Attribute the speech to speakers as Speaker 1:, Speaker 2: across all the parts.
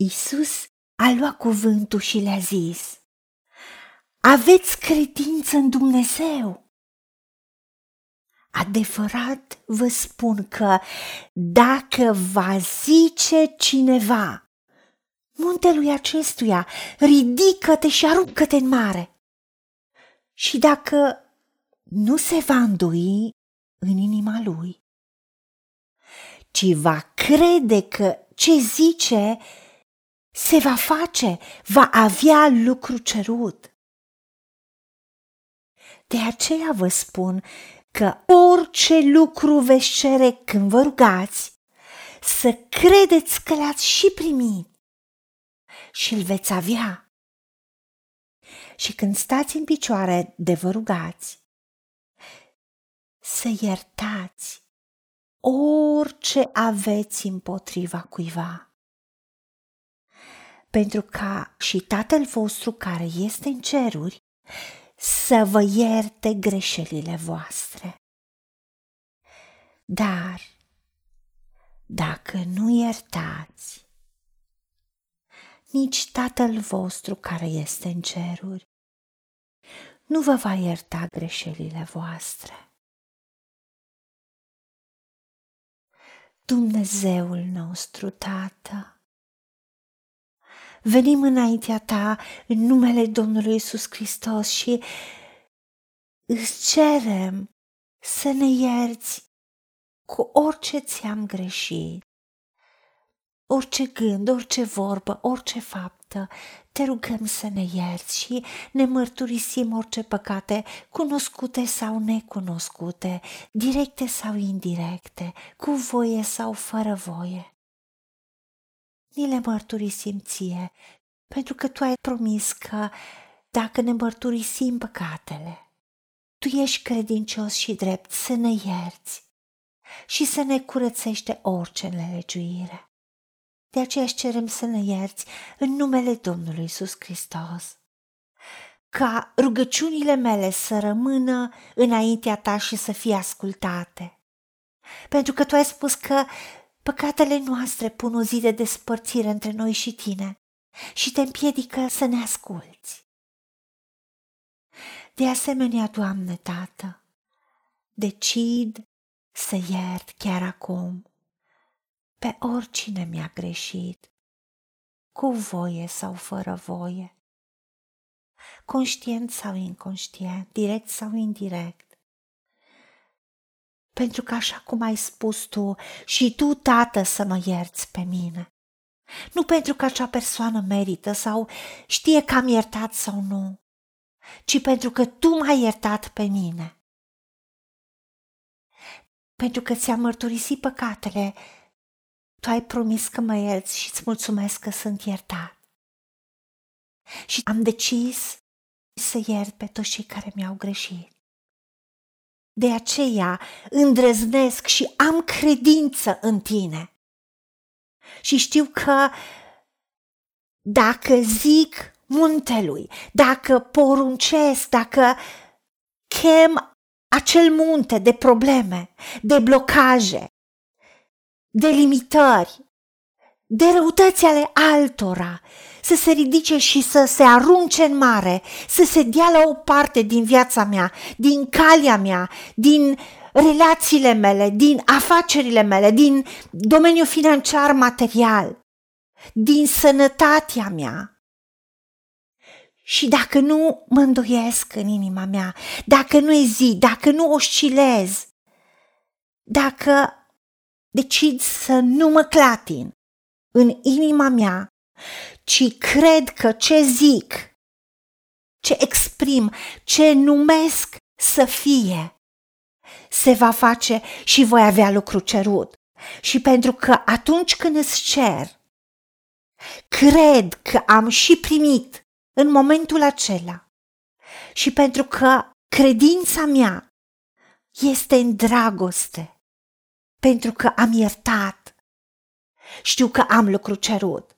Speaker 1: Isus a luat cuvântul și le-a zis, Aveți credință în Dumnezeu? Adevărat vă spun că dacă va zice cineva muntelui acestuia, ridică-te și aruncă-te în mare. Și dacă nu se va îndoi în inima lui, ci va crede că ce zice se va face, va avea lucru cerut. De aceea vă spun că orice lucru veți cere când vă rugați, să credeți că l-ați și primit și îl veți avea. Și când stați în picioare de vă rugați, să iertați orice aveți împotriva cuiva. Pentru ca și Tatăl vostru care este în ceruri să vă ierte greșelile voastre. Dar dacă nu iertați, nici Tatăl vostru care este în ceruri nu vă va ierta greșelile voastre. Dumnezeul nostru, Tată, venim înaintea ta în numele Domnului Isus Hristos și îți cerem să ne ierți cu orice ți-am greșit. Orice gând, orice vorbă, orice faptă, te rugăm să ne ierți și ne mărturisim orice păcate, cunoscute sau necunoscute, directe sau indirecte, cu voie sau fără voie ni le mărturisim ție, pentru că tu ai promis că dacă ne mărturisim păcatele, tu ești credincios și drept să ne ierți și să ne curățește orice nelegiuire. De aceea își cerem să ne ierți în numele Domnului Isus Hristos. Ca rugăciunile mele să rămână înaintea ta și să fie ascultate. Pentru că tu ai spus că Păcatele noastre pun o zi de despărțire între noi și tine și te împiedică să ne asculți. De asemenea, Doamne, Tată, decid să iert chiar acum pe oricine mi-a greșit, cu voie sau fără voie, conștient sau inconștient, direct sau indirect pentru că așa cum ai spus tu și tu, tată, să mă ierți pe mine. Nu pentru că acea persoană merită sau știe că am iertat sau nu, ci pentru că tu m-ai iertat pe mine. Pentru că ți-am mărturisit păcatele, tu ai promis că mă ierți și îți mulțumesc că sunt iertat. Și am decis să iert pe toți cei care mi-au greșit. De aceea îndrăznesc și am credință în tine. Și știu că dacă zic muntelui, dacă poruncesc, dacă chem acel munte de probleme, de blocaje, de limitări, de răutăți ale altora, să se ridice și să se arunce în mare, să se dea la o parte din viața mea, din calea mea, din relațiile mele, din afacerile mele, din domeniul financiar material, din sănătatea mea. Și dacă nu mă îndoiesc în inima mea, dacă nu ezit, dacă nu oscilez, dacă decid să nu mă clatin în inima mea, ci cred că ce zic, ce exprim, ce numesc să fie, se va face și voi avea lucru cerut. Și pentru că atunci când îți cer, cred că am și primit în momentul acela și pentru că credința mea este în dragoste, pentru că am iertat, știu că am lucru cerut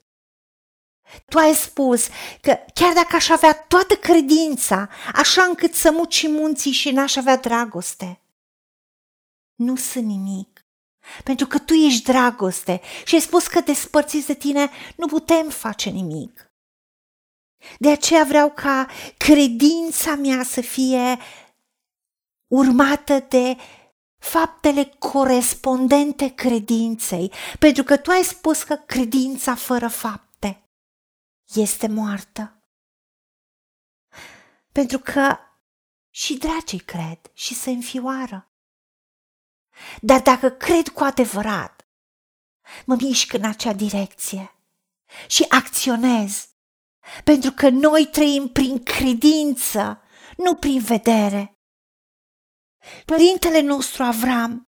Speaker 1: tu ai spus că chiar dacă aș avea toată credința, așa încât să muci munții și n-aș avea dragoste, nu sunt nimic Pentru că tu ești dragoste și ai spus că despărțiți de tine nu putem face nimic. De aceea vreau ca credința mea să fie urmată de faptele corespondente credinței, pentru că tu ai spus că credința fără fapte este moartă. Pentru că și dracii cred și se înfioară. Dar dacă cred cu adevărat, mă mișc în acea direcție și acționez, pentru că noi trăim prin credință, nu prin vedere. Părintele nostru Avram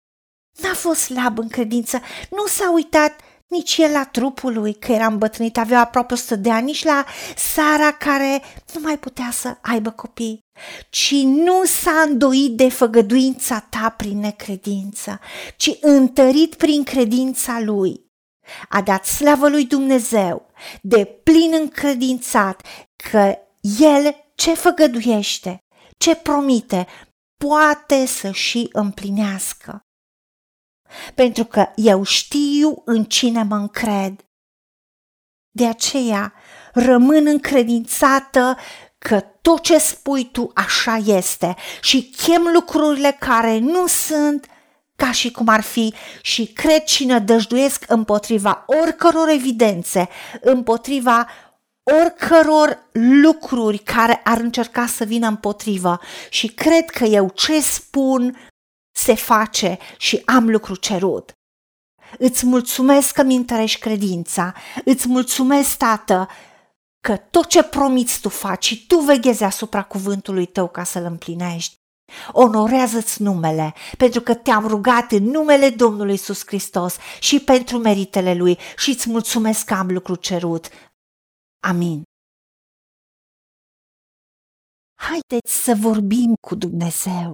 Speaker 1: n-a fost slab în credință, nu s-a uitat nici el la trupul lui, că era îmbătrânit, avea aproape 100 de ani, nici la Sara care nu mai putea să aibă copii, ci nu s-a îndoit de făgăduința ta prin necredință, ci întărit prin credința lui. A dat slavă lui Dumnezeu, de plin încredințat că el ce făgăduiește, ce promite, poate să și împlinească pentru că eu știu în cine mă încred. De aceea rămân încredințată că tot ce spui tu așa este și chem lucrurile care nu sunt ca și cum ar fi și cred și nădăjduiesc împotriva oricăror evidențe, împotriva oricăror lucruri care ar încerca să vină împotrivă și cred că eu ce spun se face și am lucru cerut. Îți mulțumesc că mi întărești credința, îți mulțumesc, Tată, că tot ce promiți tu faci și tu veghezi asupra cuvântului tău ca să-l împlinești. Onorează-ți numele, pentru că te-am rugat în numele Domnului Iisus Hristos și pentru meritele Lui și îți mulțumesc că am lucru cerut. Amin. Haideți să vorbim cu Dumnezeu